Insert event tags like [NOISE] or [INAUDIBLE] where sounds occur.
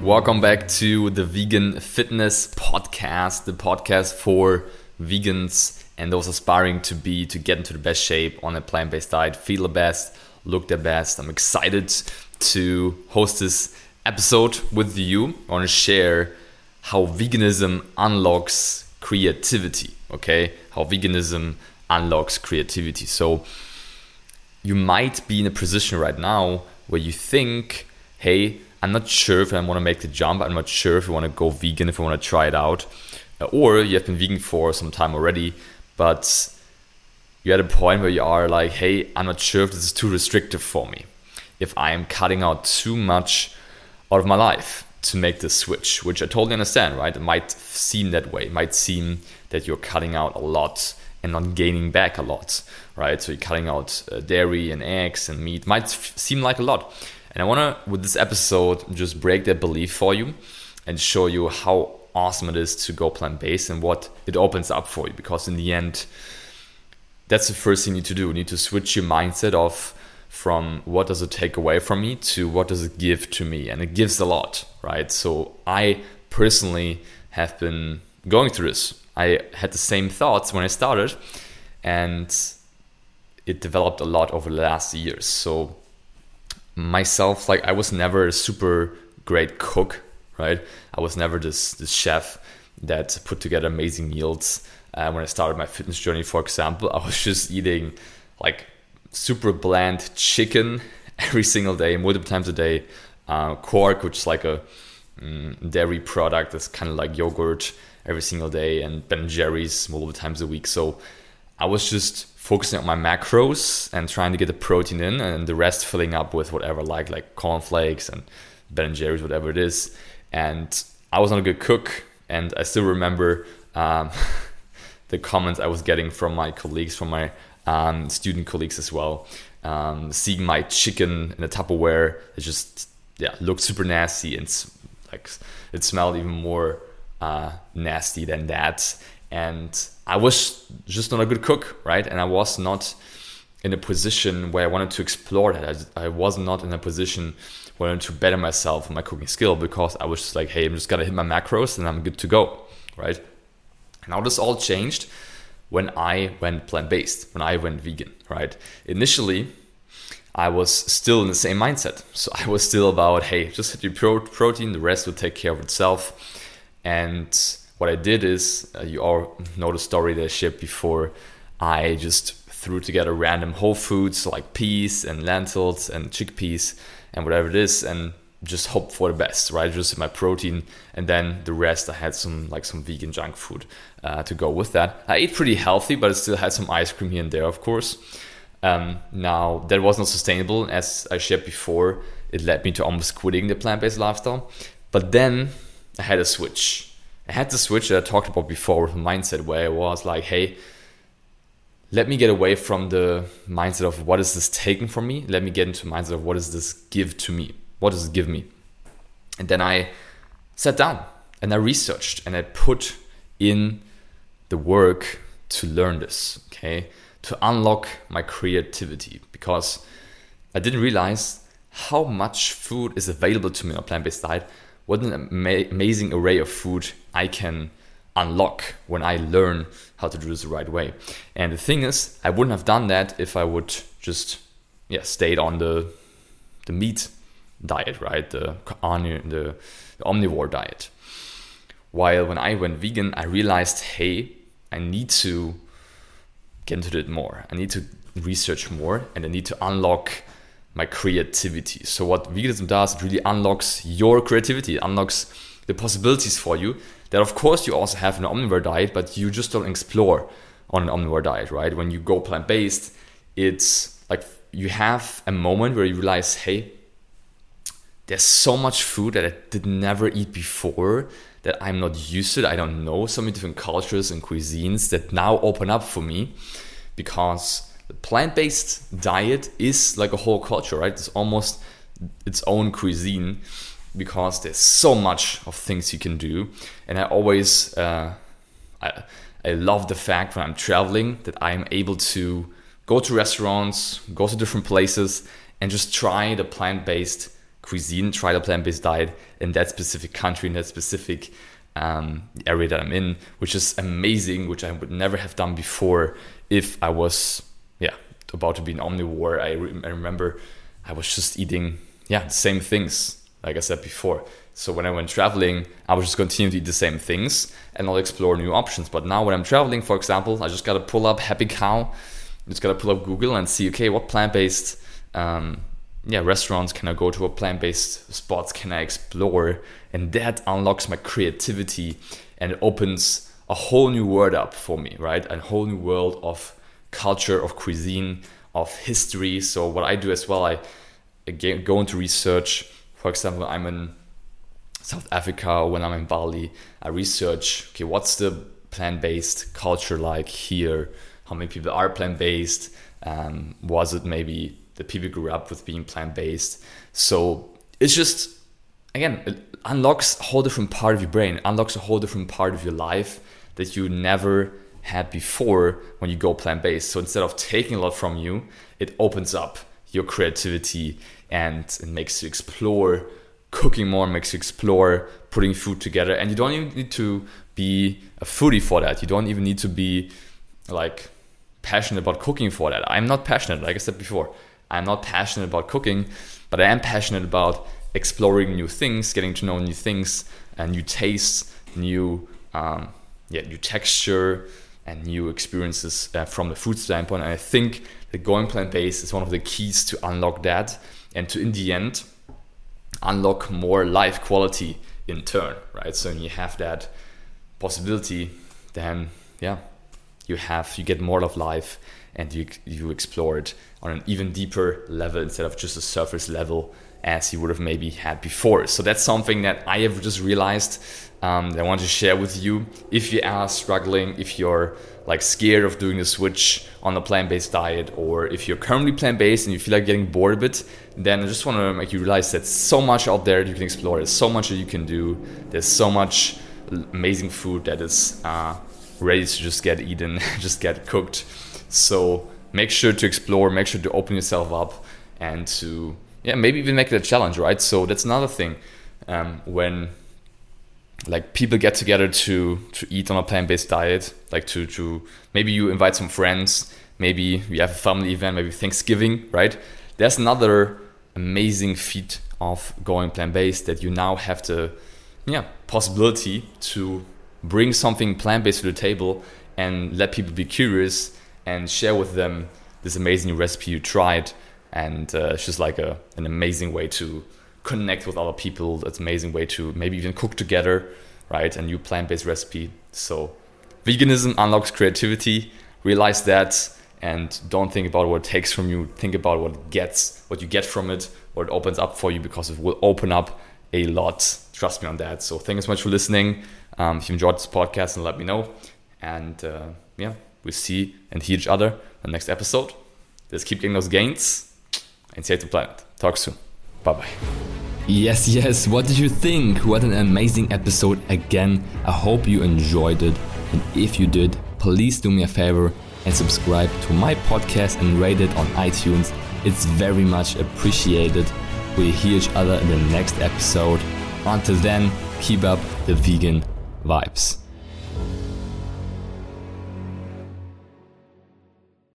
Welcome back to the Vegan Fitness Podcast, the podcast for vegans and those aspiring to be to get into the best shape on a plant-based diet, feel the best, look the best. I'm excited to host this episode with you. I want to share how veganism unlocks creativity, okay? How veganism unlocks creativity. So you might be in a position right now where you think, "Hey, I'm not sure if I want to make the jump. I'm not sure if I want to go vegan, if I want to try it out. Uh, or you have been vegan for some time already, but you're at a point where you are like, hey, I'm not sure if this is too restrictive for me. If I am cutting out too much out of my life to make this switch, which I totally understand, right? It might seem that way. It might seem that you're cutting out a lot and not gaining back a lot, right? So you're cutting out uh, dairy and eggs and meat. Might seem like a lot. And I want to, with this episode, just break that belief for you and show you how awesome it is to go plant based and what it opens up for you. Because in the end, that's the first thing you need to do. You need to switch your mindset of from what does it take away from me to what does it give to me. And it gives a lot, right? So I personally have been going through this. I had the same thoughts when I started, and it developed a lot over the last years. So myself like i was never a super great cook right? I was never this this chef that put together amazing meals. Uh, when i started my fitness journey for example [LAUGHS] i was just eating like super bland chicken [LAUGHS] every single day multiple times a day. Uh, quark which is like a um, dairy product that's kind of like yogurt every single day and ben jerry's multiple times a week. So i was just focusing on my macros and trying to get the protein in and the rest filling up with whatever like like cornflakes and Ben and Jerry's whatever it is. And I was not a good cook. And I still remember um, [LAUGHS] the comments I was getting from my colleagues from my um, student colleagues as well. Um, seeing my chicken in a Tupperware it just yeah looked super nasty. And like it smelled even more uh, nasty than that and I was just not a good cook, right? And I was not in a position where I wanted to explore that. I, I was not in a position where I wanted to better myself in my cooking skill because I was just like, hey, I'm just gonna hit my macros and I'm good to go, right? Now this all changed when I went plant based, when I went vegan, right? Initially, I was still in the same mindset. So I was still about, hey, just hit your pro- protein, the rest will take care of itself. And what I did is, uh, you all know the story that I shared before. I just threw together random whole foods like peas and lentils and chickpeas and whatever it is, and just hope for the best, right? Just my protein, and then the rest I had some like some vegan junk food uh, to go with that. I ate pretty healthy, but I still had some ice cream here and there, of course. Um, now that was not sustainable, as I shared before. It led me to almost quitting the plant-based lifestyle. But then I had a switch I had the switch that I talked about before with a mindset where it was like, hey, let me get away from the mindset of what is this taking from me? Let me get into mindset of what does this give to me? What does it give me? And then I sat down and I researched and I put in the work to learn this, okay? To unlock my creativity because I didn't realize how much food is available to me on a plant based diet what an ama- amazing array of food I can unlock when I learn how to do this the right way. And the thing is, I wouldn't have done that if I would just yeah stayed on the the meat diet, right? The the, the omnivore diet. While when I went vegan, I realized, hey, I need to get into it more. I need to research more, and I need to unlock my creativity. So what veganism does, it really unlocks your creativity, it unlocks the possibilities for you that of course you also have an omnivore diet, but you just don't explore on an omnivore diet, right? When you go plant-based, it's like you have a moment where you realize, hey, there's so much food that I did never eat before that I'm not used to. I don't know so many different cultures and cuisines that now open up for me because the plant-based diet is like a whole culture, right? It's almost its own cuisine because there's so much of things you can do, and I always uh, I, I love the fact when I'm traveling that I'm able to go to restaurants, go to different places, and just try the plant-based cuisine, try the plant-based diet in that specific country, in that specific um, area that I'm in, which is amazing, which I would never have done before if I was, about to be an omnivore. I, re- I remember I was just eating, yeah, the same things, like I said before. So when I went traveling, I was just continue to eat the same things and I'll explore new options. But now when I'm traveling, for example, I just gotta pull up Happy Cow, just gotta pull up Google and see, okay, what plant-based um, yeah restaurants can i go to a plant-based spots can i explore and that unlocks my creativity and it opens a whole new world up for me right a whole new world of culture of cuisine of history. So what i do as well i again go into research. For example i'm in south africa. When i'm in bali i research okay what's the plant-based culture like here? How many people are plant-based? Um, was it maybe the people grew up with being plant based. So it's just, again, it unlocks a whole different part of your brain, unlocks a whole different part of your life that you never had before when you go plant based. So instead of taking a lot from you, it opens up your creativity and it makes you explore cooking more, makes you explore putting food together. And you don't even need to be a foodie for that. You don't even need to be like passionate about cooking for that. I'm not passionate, like I said before. I'm not passionate about cooking, but I am passionate about exploring new things, getting to know new things, and new tastes, new um, yeah, new texture, and new experiences uh, from the food standpoint. And I think that going plant based is one of the keys to unlock that, and to in the end unlock more life quality in turn, right? So when you have that possibility, then yeah, you have you get more of life and you you explore it on an even deeper level instead of just a surface level as you would have maybe had before. So that's something that I have just realized um, that I want to share with you. If you are struggling, if you're like scared of doing the switch on a plant-based diet, or if you're currently plant-based and you feel like getting bored a bit, then I just want to make you realize that so much out there you can explore. There's so much that you can do. There's so much amazing food that is uh, ready to just get eaten, [LAUGHS] just get cooked. So make sure to explore, make sure to open yourself up, and to yeah maybe even make it a challenge, right? So that's another thing um, when like people get together to to eat on a plant-based diet, like to to maybe you invite some friends, maybe you have a family event, maybe Thanksgiving, right? There's another amazing feat of going plant-based that you now have the yeah possibility to bring something plant-based to the table and let people be curious and share with them this amazing recipe you tried. And uh, it's just like a, an amazing way to connect with other people. It's an amazing way to maybe even cook together, right? A new plant based recipe. So, veganism unlocks creativity. Realize that and don't think about what it takes from you. Think about what it gets, what you get from it, what it opens up for you because it will open up a lot. Trust me on that. So, thank you so much for listening. Um, if you enjoyed this podcast, and let me know. And uh, yeah, we see and hear each other in the next episode. Let's keep getting those gains and save the planet. Talk soon. Bye bye. Yes, yes. What did you think? What an amazing episode again. I hope you enjoyed it. And if you did, please do me a favor and subscribe to my podcast and rate it on iTunes. It's very much appreciated. We'll hear each other in the next episode. Until then, keep up the vegan vibes.